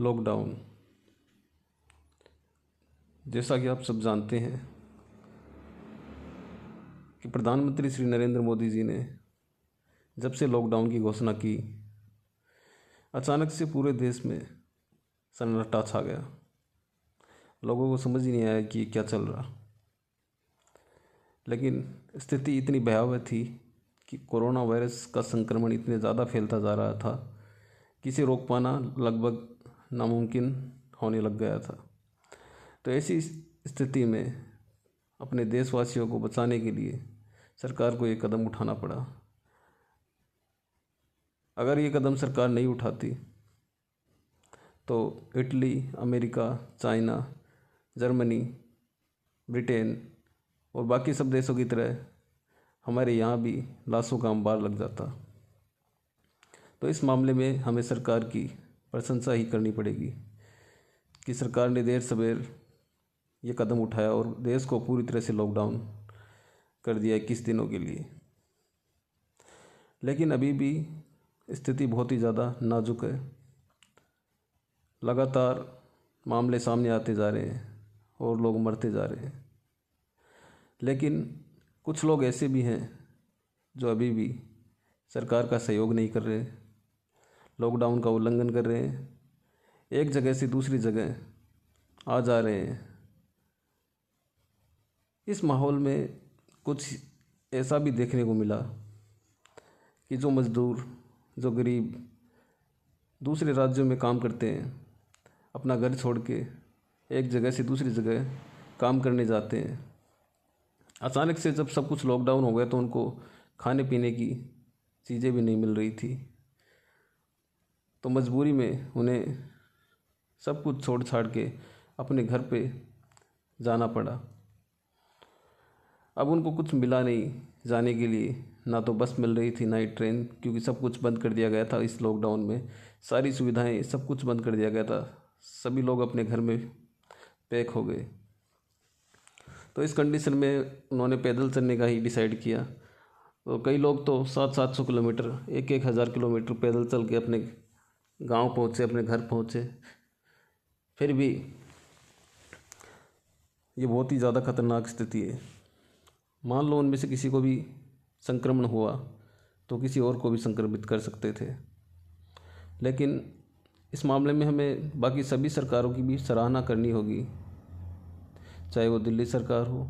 Lockdown जैसा कि आप सब जानते हैं कि प्रधानमंत्री श्री नरेंद्र मोदी जी ने जब से लॉकडाउन की घोषणा की, अचानक से पूरे देश में सन्नाटा छा गया। लोगों को समझ ही नहीं आया कि क्या चल रहा। लेकिन स्थिति इतनी भयावह थी कि कोरोना वायरस का संक्रमण इतने ज़्यादा फैलता जा रहा था कि इसे रोक पाना लगभग नामुमकिन होने लग गया था। तो ऐसी स्थिति में अपने देशवासियों को बचाने के लिए सरकार को ये कदम उठाना पड़ा। अगर ये कदम सरकार नहीं उठाती तो Italy, America, China, Germany, Britain और बाकी सब देशों की तरह हमारे यहाँ भी लाशों का अंबार लग जाता। तो इस मामले में हमें सरकार की प्रशंसा ही करनी पड़ेगी कि सरकार ने देर सवेर ये कदम उठाया और देश को पूरी तरह से लॉकडाउन कर दिया इक्कीस दिनों के लिए। लेकिन अभी भी स्थिति बहुत ही ज़्यादा नाजुक है। लगातार मामले सामने आते जा रहे हैं और लोग मरते जा रहे हैं। लेकिन कुछ लोग ऐसे भी हैं जो अभी भी सरकार का सहयोग नहीं कर रहे। लॉकडाउन का उल्लंघन कर रहे हैं। एक जगह से दूसरी जगह आ जा रहे हैं। इस माहौल में कुछ ऐसा भी देखने को मिला कि जो मज़दूर, जो गरीब दूसरे राज्यों में काम करते हैं, अपना घर छोड़ के एक जगह से दूसरी जगह काम करने जाते हैं। अचानक से जब सब कुछ लॉकडाउन हो गया तो उनको खाने पीने की चीज़ें भी नहीं मिल रही थी। तो मजबूरी में उन्हें सब कुछ छोड़ छाड़ के अपने घर पे जाना पड़ा। अब उनको कुछ मिला नहीं जाने के लिए। ना तो बस मिल रही थी, ना ही ट्रेन, क्योंकि सब कुछ बंद कर दिया गया था इस लॉकडाउन में। सारी सुविधाएँ, सब कुछ बंद कर दिया गया था। सभी लोग अपने घर में पैक हो गए। तो इस कंडीशन में उन्होंने पैदल चलने का ही डिसाइड किया। तो कई लोग तो सात सात सौ किलोमीटर, एक एक हज़ार किलोमीटर पैदल चल के अपने गाँव पहुँचे, अपने घर पहुँचे। फिर भी ये बहुत ही ज़्यादा खतरनाक स्थिति है। मान लो उनमें से किसी को भी संक्रमण हुआ तो किसी और को भी संक्रमित कर सकते थे। लेकिन इस मामले में हमें बाकी सभी सरकारों की भी सराहना करनी होगी। चाहे वो दिल्ली सरकार हो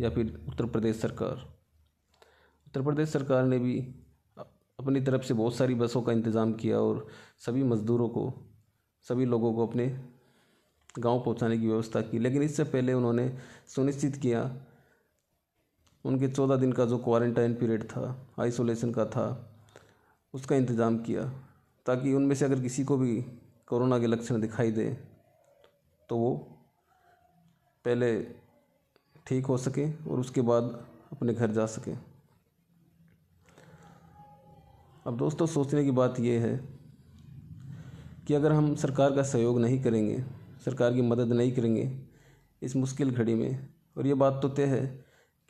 या फिर उत्तर प्रदेश सरकार। उत्तर प्रदेश सरकार ने भी अपनी तरफ़ से बहुत सारी बसों का इंतज़ाम किया और सभी मज़दूरों को, सभी लोगों को अपने गाँव पहुँचाने की व्यवस्था की। लेकिन इससे पहले उन्होंने सुनिश्चित किया, उनके चौदह दिन का जो क्वारंटाइन पीरियड था आइसोलेशन का था, उसका इंतज़ाम किया, ताकि उनमें से अगर किसी को भी कोरोना के लक्षण दिखाई दे तो वो पहले ठीक हो सके और उसके बाद अपने घर जा सके। अब दोस्तों, सोचने की बात यह है कि अगर हम सरकार का सहयोग नहीं करेंगे, सरकार की मदद नहीं करेंगे इस मुश्किल घड़ी में, और ये बात तो तय है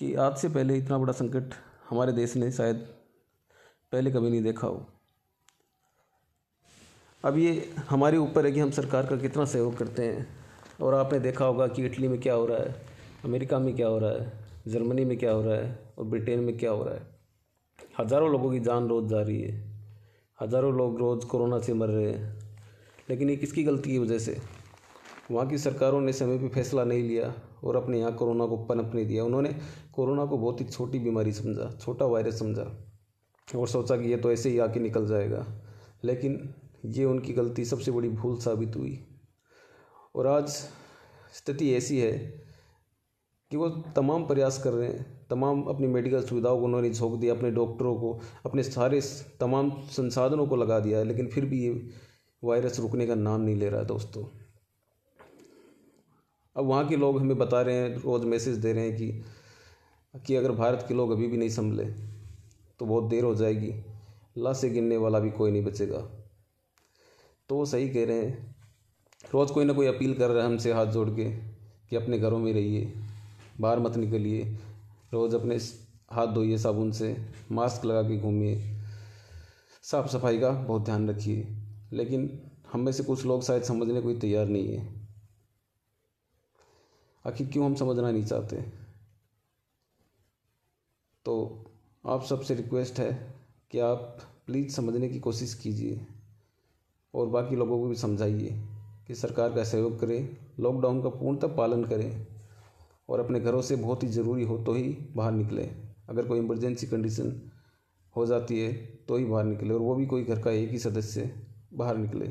कि आज से पहले इतना बड़ा संकट हमारे देश ने शायद पहले कभी नहीं देखा हो। अब ये हमारे ऊपर है कि हम सरकार का कितना सहयोग करते हैं, और आपने देखा होगा कि इटली में क्या हो रहा है, अमेरिका में क्या हो रहा है, जर्मनी में क्या हो रहा है, और ब्रिटेन में क्या हो रहा है। हज़ारों लोगों की जान रोज़ जा रही है। हज़ारों लोग रोज़ कोरोना से मर रहे हैं। लेकिन ये किसकी गलती की वजह से? वहाँ की सरकारों ने समय पे फैसला नहीं लिया और अपने यहाँ कोरोना को पनप नहीं दिया। उन्होंने कोरोना को बहुत ही छोटी बीमारी समझा, छोटा वायरस समझा और सोचा कि ये तो ऐसे ही आके निकल जाएगा। लेकिन ये उनकी गलती सबसे बड़ी भूल साबित हुई। और आज स्थिति ऐसी है कि वो तमाम प्रयास कर रहे हैं। तमाम अपनी मेडिकल सुविधाओं को उन्होंने झोंक दिया, अपने डॉक्टरों को, अपने सारे तमाम संसाधनों को लगा दिया लेकिन फिर भी ये वायरस रुकने का नाम नहीं ले रहा है दोस्तों। अब वहाँ के लोग हमें बता रहे हैं, रोज़ मैसेज दे रहे हैं कि कि अगर भारत के लोग अभी भी नहीं संभले तो बहुत देर हो जाएगी, लाशें गिनने वाला भी कोई नहीं बचेगा। तो वो सही कह रहे हैं, रोज़ कोई ना कोई अपील कर रहा है हमसे हाथ जोड़ के, कि अपने घरों में रहिए, बाहर मत निकलिए रोज़ अपने हाथ धोइए साबुन से, मास्क लगा के घूमिए। साफ़ सफ़ाई का बहुत ध्यान रखिए। लेकिन हम में से कुछ लोग शायद समझने को तैयार नहीं है। आखिर क्यों हम समझना नहीं चाहते? तो आप सबसे रिक्वेस्ट है कि आप प्लीज़ समझने की कोशिश कीजिए और बाकी लोगों को भी समझाइए कि सरकार का सहयोग करें, लॉकडाउन का पूर्णतः पालन करें। और अपने घरों से बहुत ही ज़रूरी हो तो ही बाहर निकलें। अगर कोई इमरजेंसी कंडीशन हो जाती है तो ही बाहर निकले और वो भी कोई घर का एक ही सदस्य बाहर निकले।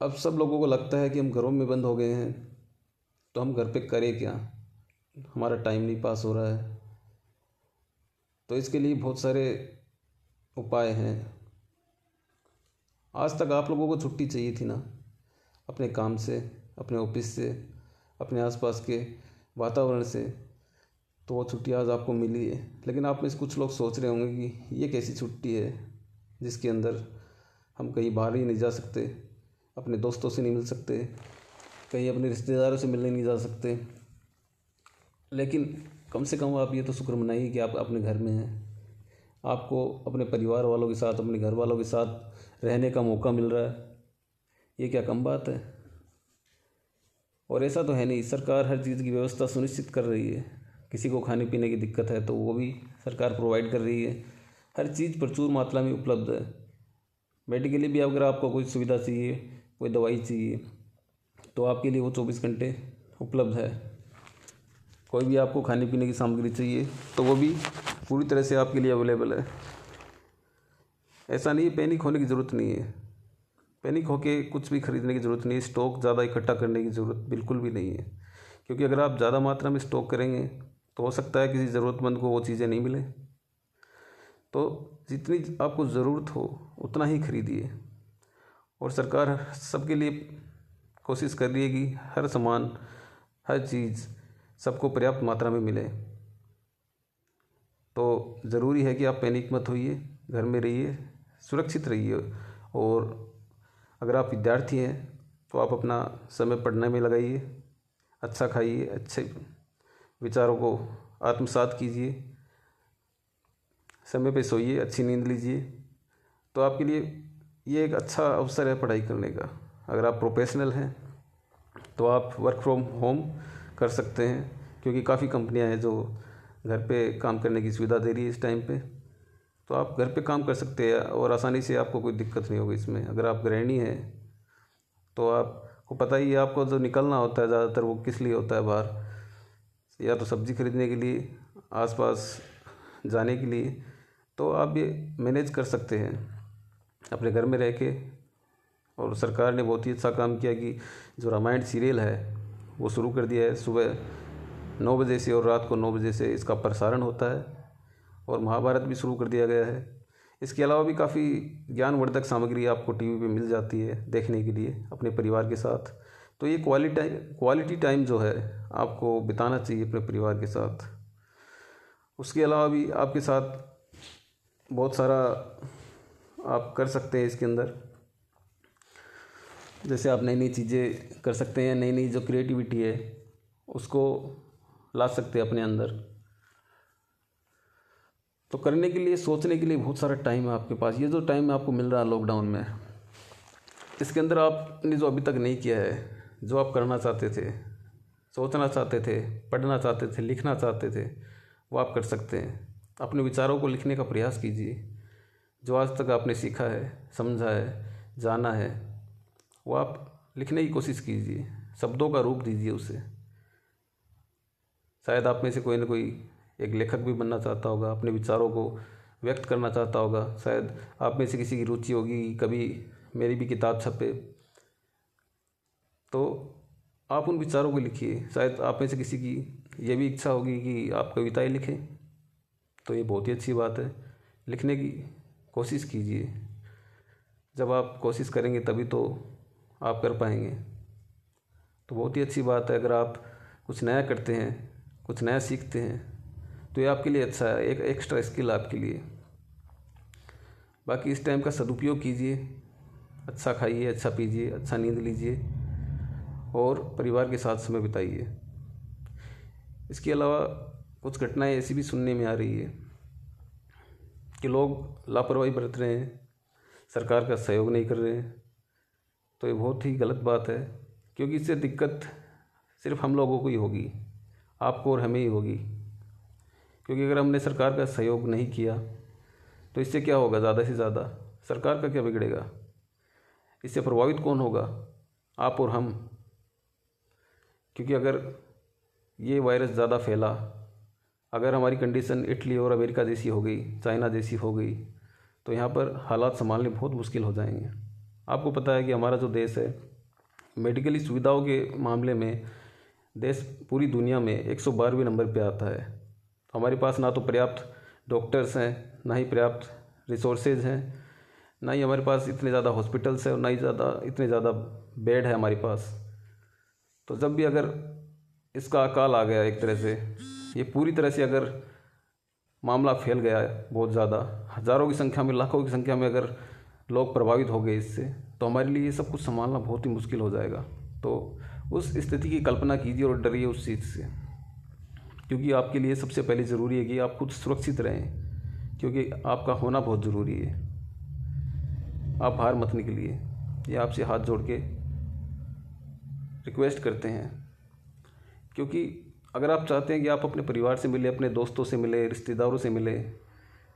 अब सब लोगों को लगता है कि हम घरों में बंद हो गए हैं तो हम घर पे करें क्या? हमारा टाइम नहीं पास हो रहा है। तो इसके लिए बहुत सारे उपाय हैं। आज तक आप लोगों को छुट्टी चाहिए थी ना, अपने काम से? अपने ऑफ़िस से, अपने आसपास के वातावरण से तो वो छुट्टी आज आपको मिली है। लेकिन आप में से कुछ लोग सोच रहे होंगे कि ये कैसी छुट्टी है, जिसके अंदर हम कहीं बाहर ही नहीं जा सकते, अपने दोस्तों से नहीं मिल सकते, कहीं अपने रिश्तेदारों से मिलने नहीं जा सकते। लेकिन कम से कम आप ये तो शुक्र मनाइए कि आप अपने घर में हैं। आपको अपने परिवार वालों के साथ, अपने घर वालों के साथ रहने का मौका मिल रहा है। ये क्या कम बात है? और ऐसा तो है नहीं, सरकार हर चीज़ की व्यवस्था सुनिश्चित कर रही है। किसी को खाने पीने की दिक्कत है तो वो भी सरकार प्रोवाइड कर रही है। हर चीज़ प्रचुर मात्रा में उपलब्ध है। मेडिकली भी अगर आपको कोई सुविधा चाहिए, कोई दवाई चाहिए तो आपके लिए वो चौबीस घंटे उपलब्ध है। कोई भी आपको खाने पीने की सामग्री चाहिए तो वो भी पूरी तरह से आपके लिए अवेलेबल है। ऐसा नहीं पैनिक होने की ज़रूरत नहीं है। पैनिक होके कुछ भी खरीदने की ज़रूरत नहीं है स्टॉक ज़्यादा इकट्ठा करने की ज़रूरत बिल्कुल भी नहीं है। क्योंकि अगर आप ज़्यादा मात्रा में स्टॉक करेंगे तो हो सकता है किसी ज़रूरतमंद को वो चीज़ें नहीं मिले। तो जितनी आपको ज़रूरत हो, उतना ही खरीदिए। और सरकार सबके लिए कोशिश कर रही है कि हर सामान, हर चीज़ सबको पर्याप्त मात्रा में मिले। तो ज़रूरी है कि आप पैनिक मत होइए, घर में रहिए, सुरक्षित रहिए और अगर आप विद्यार्थी हैं तो आप अपना समय पढ़ने में लगाइए अच्छा खाइए, अच्छे विचारों को आत्मसात कीजिए, समय पे सोइए, अच्छी नींद लीजिए तो आपके लिए ये एक अच्छा अवसर है पढ़ाई करने का। अगर आप प्रोफेशनल हैं तो आप वर्क फ्रॉम होम कर सकते हैं, क्योंकि काफ़ी कंपनियाँ हैं जो घर पे काम करने की सुविधा दे रही है इस टाइम पे। तो आप घर पे काम कर सकते हैं और आसानी से आपको कोई दिक्कत नहीं होगी इसमें। अगर आप गृहिणी हैं तो आपको पता ही है, आपको जो निकलना होता है ज़्यादातर, वो किस लिए होता है बाहर? या तो सब्ज़ी खरीदने के लिए, आसपास जाने के लिए तो आप ये मैनेज कर सकते हैं अपने घर में रह के। और सरकार ने बहुत ही अच्छा काम किया कि जो रामायण सीरियल है, वो शुरू कर दिया है सुबह नौ बजे से और रात को नौ बजे से इसका प्रसारण होता है। और महाभारत भी शुरू कर दिया गया है। इसके अलावा भी काफ़ी ज्ञानवर्धक सामग्री आपको टीवी पे मिल जाती है देखने के लिए, अपने परिवार के साथ। तो ये क्वालिटी क्वालिटी टाइम जो है, आपको बिताना चाहिए अपने परिवार के साथ। उसके अलावा भी आपके साथ बहुत सारा आप कर सकते हैं इसके अंदर। जैसे आप नई नई चीज़ें कर सकते हैं नई नई जो क्रिएटिविटी है, उसको ला सकते हैं अपने अंदर। तो करने के लिए, सोचने के लिए बहुत सारा टाइम है आपके पास। ये जो टाइम आपको मिल रहा है लॉकडाउन में, इसके अंदर आपने जो अभी तक नहीं किया है, जो आप करना चाहते थे, सोचना चाहते थे, पढ़ना चाहते थे, लिखना चाहते थे, वो आप कर सकते हैं। अपने विचारों को लिखने का प्रयास कीजिए। जो आज तक आपने सीखा है, समझा है, जाना है, वो आप लिखने की कोशिश कीजिए। शब्दों का रूप दीजिए उसे। शायद आप में से कोई ना कोई एक लेखक भी बनना चाहता होगा, अपने विचारों को व्यक्त करना चाहता होगा। शायद आप में से किसी की रुचि होगी, कभी मेरी भी किताब छपे। तो आप उन विचारों को लिखिए। शायद आप में से किसी की ये भी इच्छा होगी कि आप कविताएँ लिखें। तो ये बहुत ही अच्छी बात है। लिखने की कोशिश कीजिए। जब आप कोशिश करेंगे तभी तो आप कर पाएँगे। तो बहुत ही अच्छी बात है। अगर आप कुछ नया करते हैं, कुछ नया सीखते हैं तो ये आपके लिए अच्छा है, एक एक्स्ट्रा स्किल आपके लिए। बाकी इस टाइम का सदुपयोग कीजिए अच्छा खाइए अच्छा पीजिए अच्छा नींद लीजिए, और परिवार के साथ समय बिताइए। इसके अलावा कुछ घटनाएँ ऐसी भी सुनने में आ रही है कि लोग लापरवाही बरत रहे हैं, सरकार का सहयोग नहीं कर रहे हैं। तो ये बहुत ही गलत बात है, क्योंकि इससे दिक्कत सिर्फ़ हम लोगों को ही होगी, आपको और हमें ही होगी। क्योंकि अगर हमने सरकार का सहयोग नहीं किया तो इससे क्या होगा? ज़्यादा से ज़्यादा सरकार का क्या बिगड़ेगा? इससे प्रभावित कौन होगा? आप और हम। क्योंकि अगर ये वायरस ज़्यादा फैला, अगर हमारी कंडीशन इटली और अमेरिका जैसी हो गई, चाइना जैसी हो गई तो यहाँ पर हालात संभालने बहुत मुश्किल हो जाएँगे। आपको पता है कि हमारा जो देश है, मेडिकली सुविधाओं के मामले में देश पूरी दुनिया में एक नंबर पे आता है। हमारे पास ना तो पर्याप्त डॉक्टर्स हैं, ना ही पर्याप्त रिसोर्सेज हैं, ना ही हमारे पास इतने ज़्यादा हॉस्पिटल्स हैं और ना ही ज़्यादा, इतने ज़्यादा बेड है हमारे पास। तो जब भी अगर इसका अकाल आ गया एक तरह से, ये पूरी तरह से अगर मामला फैल गया बहुत ज़्यादा, हज़ारों की संख्या में, लाखों की संख्या में अगर लोग प्रभावित हो गए इससे तो हमारे लिए ये सब कुछ संभालना बहुत ही मुश्किल हो जाएगा। तो उस स्थिति की कल्पना कीजिए और डरिए उस चीज़ से। क्योंकि आपके लिए सबसे पहले ज़रूरी है कि आप खुद सुरक्षित रहें, क्योंकि आपका होना बहुत ज़रूरी है। आप बाहर मत निकलिए। ये आपसे हाथ जोड़ के रिक्वेस्ट करते हैं। क्योंकि अगर आप चाहते हैं कि आप अपने परिवार से मिले, अपने दोस्तों से मिले, रिश्तेदारों से मिले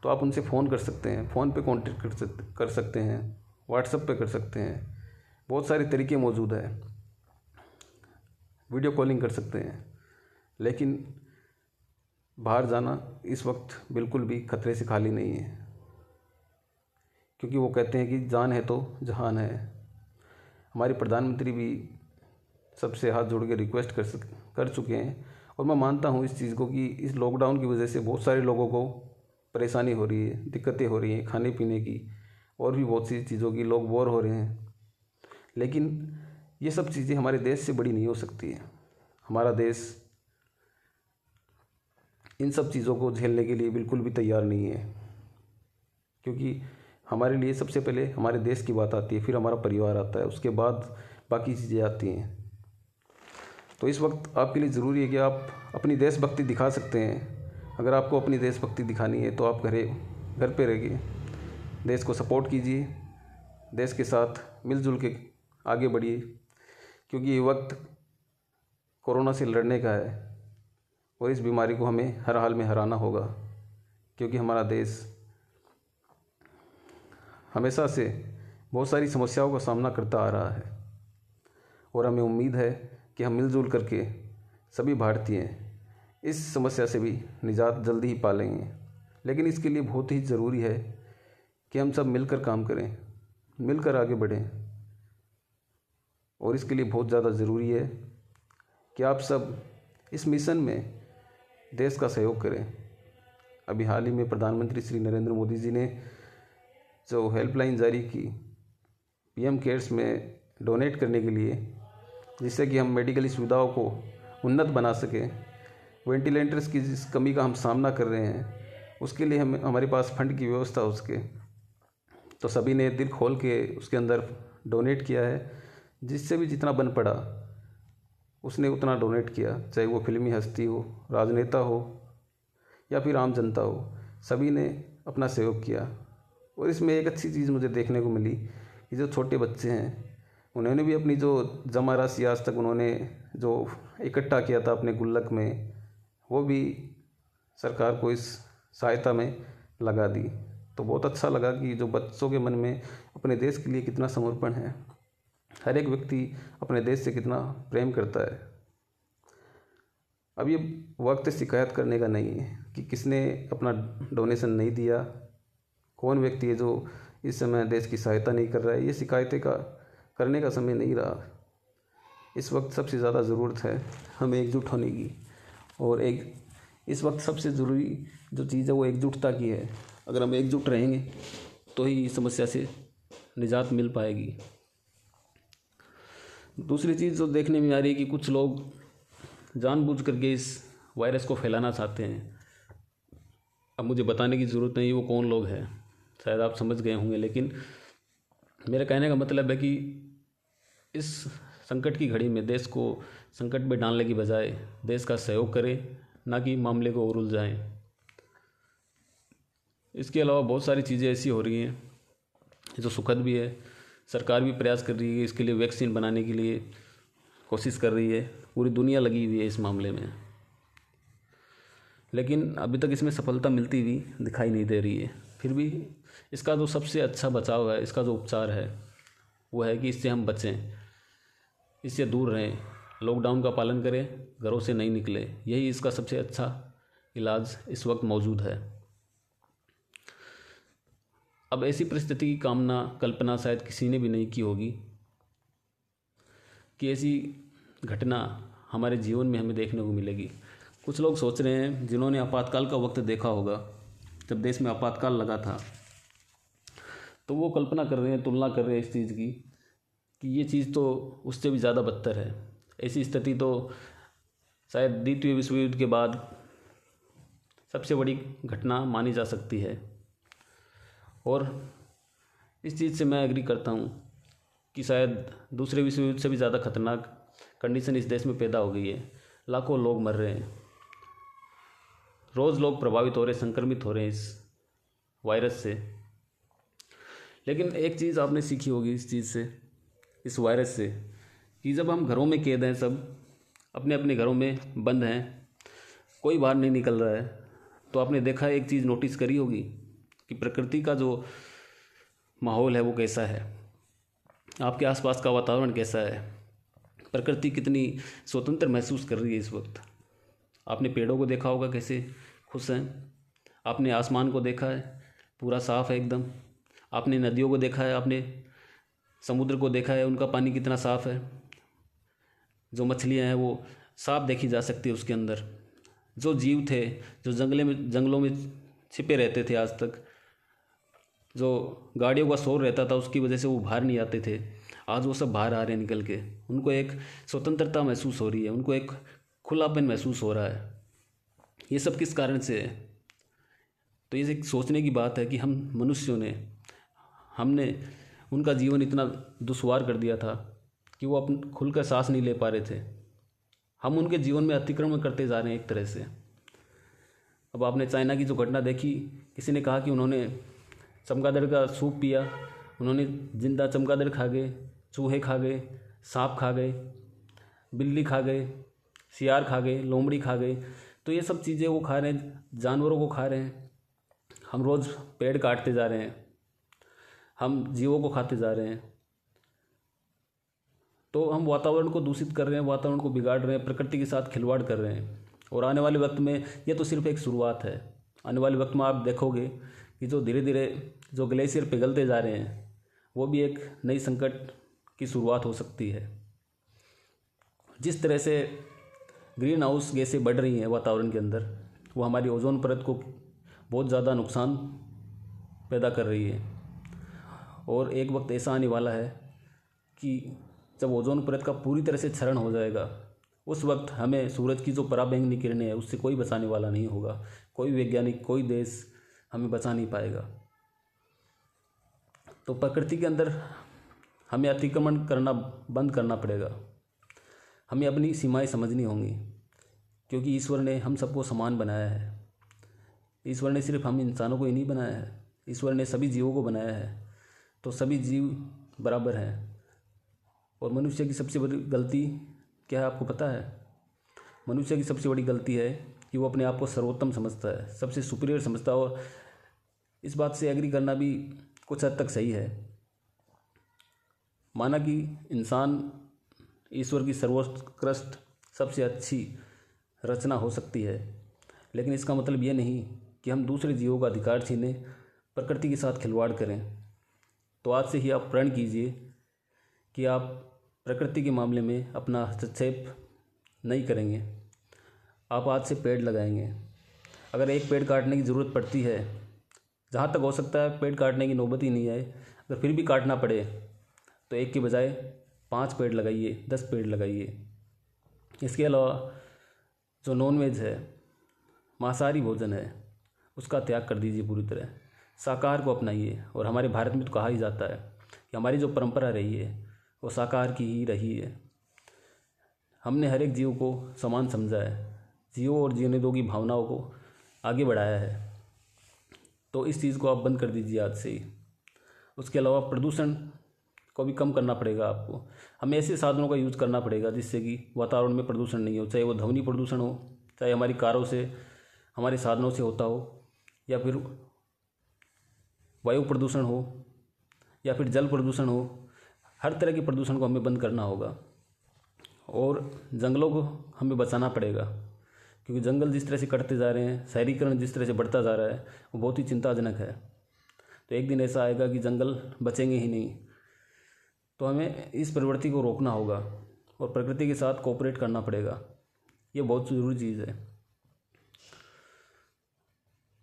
तो आप उनसे फ़ोन कर सकते हैं। फ़ोन पे कांटेक्ट कर सकते कर सकते हैं। व्हाट्सएप पे कर सकते हैं। बहुत सारे तरीके मौजूद हैं। वीडियो कॉलिंग कर सकते हैं। लेकिन बाहर जाना इस वक्त बिल्कुल भी खतरे से खाली नहीं है। क्योंकि वो कहते हैं कि जान है तो जहान है। हमारे प्रधानमंत्री भी सबसे हाथ जोड़ के रिक्वेस्ट कर सक, कर चुके हैं। और मैं मानता हूँ इस चीज़ को कि इस लॉकडाउन की वजह से बहुत सारे लोगों को परेशानी हो रही है, दिक्कतें हो रही हैं खाने पीने की और भी बहुत सी चीज़ों की। लोग बोर हो रहे हैं। लेकिन ये सब चीज़ें हमारे देश से बड़ी नहीं हो सकती है। हमारा देश इन सब चीज़ों को झेलने के लिए बिल्कुल भी तैयार नहीं है। क्योंकि हमारे लिए सबसे पहले हमारे देश की बात आती है, फिर हमारा परिवार आता है, उसके बाद बाकी चीज़ें आती हैं। तो इस वक्त आपके लिए ज़रूरी है कि आप अपनी देशभक्ति दिखा सकते हैं। अगर आपको अपनी देशभक्ति दिखानी है तो आप घरे, घर पे रहिए। देश को सपोर्ट कीजिए। देश के साथ मिलजुल के आगे बढ़िए। क्योंकि ये वक्त कोरोना से लड़ने का है। और इस बीमारी को हमें हर हाल में हराना होगा, क्योंकि हमारा देश हमेशा से बहुत सारी समस्याओं का सामना करता आ रहा है। और हमें उम्मीद है कि हम मिलजुल करके सभी भारतीय इस समस्या से भी निजात जल्दी ही पालेंगे लेकिन इसके लिए बहुत ही ज़रूरी है कि हम सब मिलकर काम करें, मिलकर आगे बढ़ें। और इसके लिए बहुत ज़्यादा ज़रूरी है कि आप सब इस मिशन में देश का सहयोग करें। अभी हाल ही में प्रधानमंत्री श्री नरेंद्र मोदी जी ने जो हेल्पलाइन जारी की, पीएम केयर्स में डोनेट करने के लिए, जिससे कि हम मेडिकली सुविधाओं को उन्नत बना सकें। वेंटिलेटर्स की जिस कमी का हम सामना कर रहे हैं, उसके लिए हम, हमारे पास फंड की व्यवस्था हो सके तो सभी ने दिल खोल के उसके अंदर डोनेट किया है, जिससे भी जितना बन पड़ा उसने उतना डोनेट किया, चाहे वो फिल्मी हस्ती हो, राजनेता हो, या फिर आम जनता हो, सभी ने अपना सहयोग किया। और इसमें एक अच्छी चीज़ मुझे देखने को मिली कि जो छोटे बच्चे हैं, उन्होंने भी अपनी जो जमा राशि आज तक उन्होंने जो इकट्ठा किया था अपने गुल्लक में, वो भी सरकार को इस सहायता में लगा दी। तो बहुत अच्छा लगा कि जो बच्चों के मन में अपने देश के लिए कितना समर्पण है। हर एक व्यक्ति अपने देश से कितना प्रेम करता है। अब ये वक्त शिकायत करने का नहीं है कि किसने अपना डोनेशन नहीं दिया। कौन व्यक्ति है जो इस समय देश की सहायता नहीं कर रहा है? ये शिकायतें का करने का समय नहीं रहा। इस वक्त सबसे ज़्यादा ज़रूरत है हमें एकजुट होने की। और एक, इस वक्त सबसे ज़रूरी जो चीज़ है वो एकजुटता की है। अगर हम एकजुट रहेंगे तो ही इस समस्या से निजात मिल पाएगी। दूसरी चीज़ जो देखने में आ रही है कि कुछ लोग जानबूझ करके इस वायरस को फैलाना चाहते हैं। अब मुझे बताने की ज़रूरत नहीं, वो कौन लोग हैं? शायद आप समझ गए होंगे, लेकिन मेरे कहने का मतलब है कि इस संकट की घड़ी में देश को संकट में डालने की बजाय देश का सहयोग करें, ना कि मामले को और उलझाएँ। इसके अलावा बहुत सारी चीज़ें ऐसी हो रही हैं, जो सुखद भी है सरकार भी प्रयास कर रही है इसके लिए वैक्सीन बनाने के लिए, कोशिश कर रही है। पूरी दुनिया लगी हुई है इस मामले में। लेकिन अभी तक इसमें सफलता मिलती हुई दिखाई नहीं दे रही है। फिर भी इसका जो सबसे अच्छा बचाव है, इसका जो उपचार है, वो है कि इससे हम बचें, इससे दूर रहें लॉकडाउन का पालन करें, घरों से नहीं निकले। यही इसका सबसे अच्छा इलाज इस वक्त मौजूद है। अब ऐसी परिस्थिति की कामना, कल्पना शायद किसी ने भी नहीं की होगी कि ऐसी घटना हमारे जीवन में हमें देखने को मिलेगी। कुछ लोग सोच रहे हैं, जिन्होंने आपातकाल का वक्त देखा होगा, जब देश में आपातकाल लगा था तो वो कल्पना कर रहे हैं, तुलना कर रहे हैं इस चीज़ की, कि ये चीज़ तो उससे भी ज़्यादा बदतर है। ऐसी स्थिति तो शायद द्वितीय विश्व युद्ध के बाद सबसे बड़ी घटना मानी जा सकती है। और इस चीज़ से मैं एग्री करता हूँ कि शायद दूसरे विश्व युद्ध से भी ज़्यादा खतरनाक कंडीशन इस देश में पैदा हो गई है। लाखों लोग मर रहे हैं। रोज़ लोग प्रभावित हो रहे हैं, संक्रमित हो रहे हैं इस वायरस से। लेकिन एक चीज़ आपने सीखी होगी इस चीज़ से, इस वायरस से, कि जब हम घरों में कैद हैं, सब अपने अपने घरों में बंद हैं, कोई बाहर नहीं निकल रहा है तो आपने देखा, एक चीज़ नोटिस करी होगी कि प्रकृति का जो माहौल है वो कैसा है? आपके आसपास का वातावरण कैसा है? प्रकृति कितनी स्वतंत्र महसूस कर रही है इस वक्त? आपने पेड़ों को देखा होगा कैसे खुश हैं? आपने आसमान को देखा है? पूरा साफ़ है एकदम। आपने नदियों को देखा है? आपने समुद्र को देखा है? उनका पानी कितना साफ़ है? जो मछलियाँ हैं वो साफ़ देखी जा सकती है उसके अंदर। जो जीव थे, जो जंगले में, जंगलों में छिपे रहते थे आज तक जो गाड़ियों का शोर रहता था, उसकी वजह से वो बाहर नहीं आते थे। आज वो सब बाहर आ रहे हैं निकल के। उनको एक स्वतंत्रता महसूस हो रही है, उनको एक खुलापन महसूस हो रहा है। ये सब किस कारण से है? तो ये एक सोचने की बात है कि हम मनुष्यों ने, हमने उनका जीवन इतना दुशवार कर दिया था कि वो अपन खुल कर सांस नहीं ले पा रहे थे। हम उनके जीवन में अतिक्रमण करते जा रहे हैं एक तरह से। अब आपने चाइना की जो घटना देखी, किसी ने कहा कि उन्होंने चमगादड़ का सूप पिया। उन्होंने ज़िंदा चमगादड़ खा गए, चूहे खा गए, सांप खा गए, बिल्ली खा गए, सियार खा गए, लोमड़ी खा गए। तो ये सब चीज़ें वो खा रहे हैं, जानवरों को खा रहे हैं। हम रोज़ पेड़ काटते जा रहे हैं। हम जीवों को खाते जा रहे हैं। तो हम वातावरण को दूषित कर रहे हैं, वातावरण को बिगाड़ रहे हैं, प्रकृति के साथ खिलवाड़ कर रहे हैं। और आने वाले वक्त में ये तो सिर्फ़ एक शुरुआत है। आने वाले वक्त में आप देखोगे कि जो धीरे धीरे जो ग्लेशियर पिघलते जा रहे हैं, वो भी एक नई संकट की शुरुआत हो सकती है। जिस तरह से ग्रीन हाउस गैसें बढ़ रही हैं वातावरण के अंदर, वो हमारी ओजोन परत को बहुत ज़्यादा नुकसान पैदा कर रही है। और एक वक्त ऐसा आने वाला है कि जब ओजोन परत का पूरी तरह से क्षरण हो जाएगा, उस वक्त हमें सूरज की जो पराबैंगनी किरणें हैं, उससे कोई बचाने वाला नहीं होगा। कोई वैज्ञानिक, कोई देश हमें बचा नहीं पाएगा। तो प्रकृति के अंदर हमें अतिक्रमण करना, बंद करना पड़ेगा। हमें अपनी सीमाएँ समझनी होंगी, क्योंकि ईश्वर ने हम सबको समान बनाया है। ईश्वर ने सिर्फ़ हम इंसानों को ही नहीं बनाया है, ईश्वर ने सभी जीवों को बनाया है। तो सभी जीव बराबर हैं। और मनुष्य की सबसे बड़ी गलती क्या है आपको पता है? मनुष्य की सबसे बड़ी गलती है कि वो अपने आप को सर्वोत्तम समझता है, सबसे सुपीरियर समझता है और इस बात से एग्री करना भी कुछ हद तक सही है। माना कि इंसान ईश्वर की सर्वोत्कृष्ट, सबसे अच्छी रचना हो सकती है, लेकिन इसका मतलब ये नहीं कि हम दूसरे जीवों का अधिकार छीने, प्रकृति के साथ खिलवाड़ करें। तो आज से ही आप प्रण कीजिए कि आप प्रकृति के मामले में अपना हस्तक्षेप नहीं करेंगे। आप आज से पेड़ लगाएँगे। अगर एक पेड़ काटने की ज़रूरत पड़ती है, जहाँ तक हो सकता है पेड़ काटने की नौबत ही नहीं आए, अगर फिर भी काटना पड़े तो एक के बजाय पाँच पेड़ लगाइए, दस पेड़ लगाइए। इसके अलावा जो नॉन वेज है, मांसाहारी भोजन है, उसका त्याग कर दीजिए पूरी तरह। शाकाहार को अपनाइए, और हमारे भारत में तो कहा ही जाता है कि हमारी जो परंपरा रही है, वो साकार की ही रही है। हमने हर एक जीव को समान समझा है जीवों और जीने दो की भावनाओं को आगे बढ़ाया है। तो इस चीज़ को आप बंद कर दीजिए आज से ही। उसके अलावा प्रदूषण को भी कम करना पड़ेगा आपको। हमें ऐसे साधनों का यूज़ करना पड़ेगा जिससे कि वातावरण में प्रदूषण नहीं हो, चाहे वो ध्वनि प्रदूषण हो, चाहे हमारी कारों से, हमारे साधनों से होता हो, या फिर वायु प्रदूषण हो, या फिर जल प्रदूषण हो, हर तरह के प्रदूषण को हमें बंद करना होगा। और जंगलों को हमें बचाना पड़ेगा। क्योंकि जंगल जिस तरह से कटते जा रहे हैं, शहरीकरण जिस तरह से बढ़ता जा रहा है, वो बहुत ही चिंताजनक है। तो एक दिन ऐसा आएगा कि जंगल बचेंगे ही नहीं। तो हमें इस प्रवृत्ति को रोकना होगा और प्रकृति के साथ कोऑपरेट करना पड़ेगा। ये बहुत ज़रूरी चीज़ है।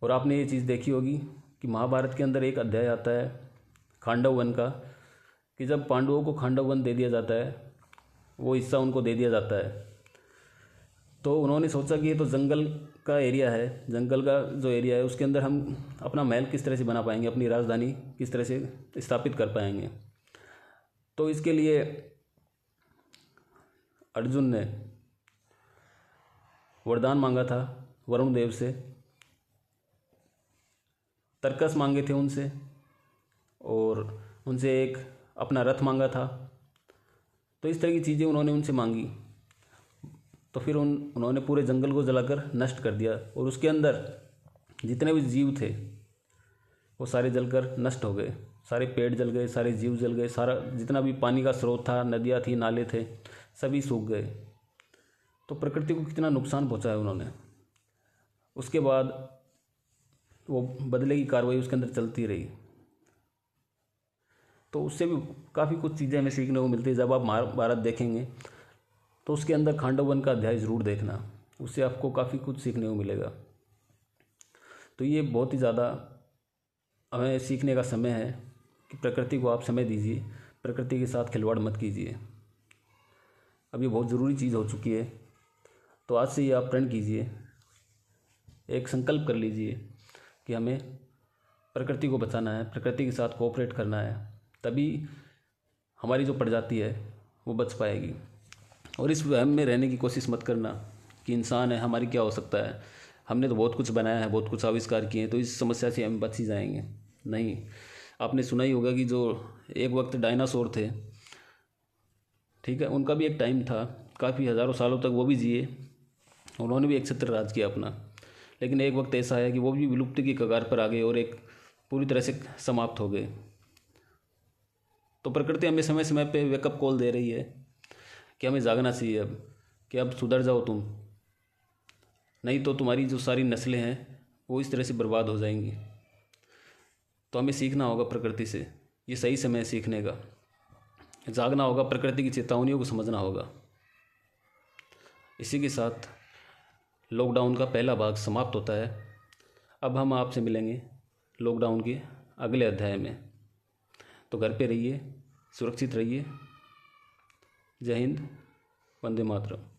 और आपने ये चीज़ देखी होगी कि महाभारत के अंदर एक अध्याय आता है खांडव वन का, कि जब पांडवों को खांडव वन दे दिया जाता है, वो हिस्सा उनको दे दिया जाता है। तो उन्होंने सोचा कि ये तो जंगल का एरिया है, जंगल का जो एरिया है, उसके अंदर हम अपना महल किस तरह से बना पाएँगे, अपनी राजधानी किस तरह से स्थापित कर पाएँगे। तो इसके लिए अर्जुन ने वरदान मांगा था वरुण देव से, तरकस मांगे थे उनसे, और उनसे एक अपना रथ मांगा था। तो इस तरह की चीज़ें उन्होंने उनसे मांगी। तो फिर उन, उन्होंने पूरे जंगल को जलाकर नष्ट कर दिया और उसके अंदर जितने भी जीव थे, वो सारे जलकर नष्ट हो गए। सारे पेड़ जल गए, सारे जीव जल गए, सारा, जितना भी पानी का स्रोत था, नदियाँ थी, नाले थे, सभी सूख गए। तो प्रकृति को कितना नुकसान पहुँचाया उन्होंने। उसके बाद वो बदले की कार्रवाई उसके अंदर चलती रही। तो उससे भी काफ़ी कुछ चीज़ें हमें सीखने को मिलती है। जब आप भारत देखेंगे तो उसके अंदर खांडव वन का अध्याय ज़रूर देखना। उससे आपको काफ़ी कुछ सीखने को मिलेगा। तो ये बहुत ही ज़्यादा हमें सीखने का समय है कि प्रकृति को आप समय दीजिए। प्रकृति के साथ खिलवाड़ मत कीजिए। अब ये बहुत ज़रूरी चीज़ हो चुकी है। तो आज से ये आप प्रण कीजिए। एक संकल्प कर लीजिए कि हमें प्रकृति को बचाना है, प्रकृति के साथ कोऑपरेट करना है, तभी हमारी जो प्रजाति है, वो बच पाएगी। और इस वहम में रहने की कोशिश मत करना कि इंसान है, हमारी क्या हो सकता है? हमने तो बहुत कुछ बनाया है, बहुत कुछ आविष्कार किए हैं तो इस समस्या से हम बच ही जाएँगे। नहीं। आपने सुना ही होगा कि जो एक वक्त डायनासोर थे, ठीक है, उनका भी एक टाइम था, काफ़ी हज़ारों सालों तक वो भी जिए, उन्होंने भी एक छत्र राज किया अपना। लेकिन एक वक्त ऐसा है कि वो भी विलुप्ति की कगार पर आ गए और एक पूरी तरह से समाप्त हो गए। तो प्रकृति हमें समय समय पे वेकअप कॉल दे रही है। कि हमें जागना चाहिए अब, कि अब सुधर जाओ तुम। नहीं तो तुम्हारी जो सारी नस्लें हैं, वो इस तरह से बर्बाद हो जाएँगी। तो हमें सीखना होगा प्रकृति से, ये सही समय है सीखने का। जागना होगा प्रकृति की चेतावनियों को समझना होगा। इसी के साथ लॉकडाउन का पहला भाग समाप्त होता है। अब हम आपसे मिलेंगे लॉकडाउन के अगले अध्याय में। तो घर पे रहिए, सुरक्षित रहिए। जय हिंद वंदे मातरम।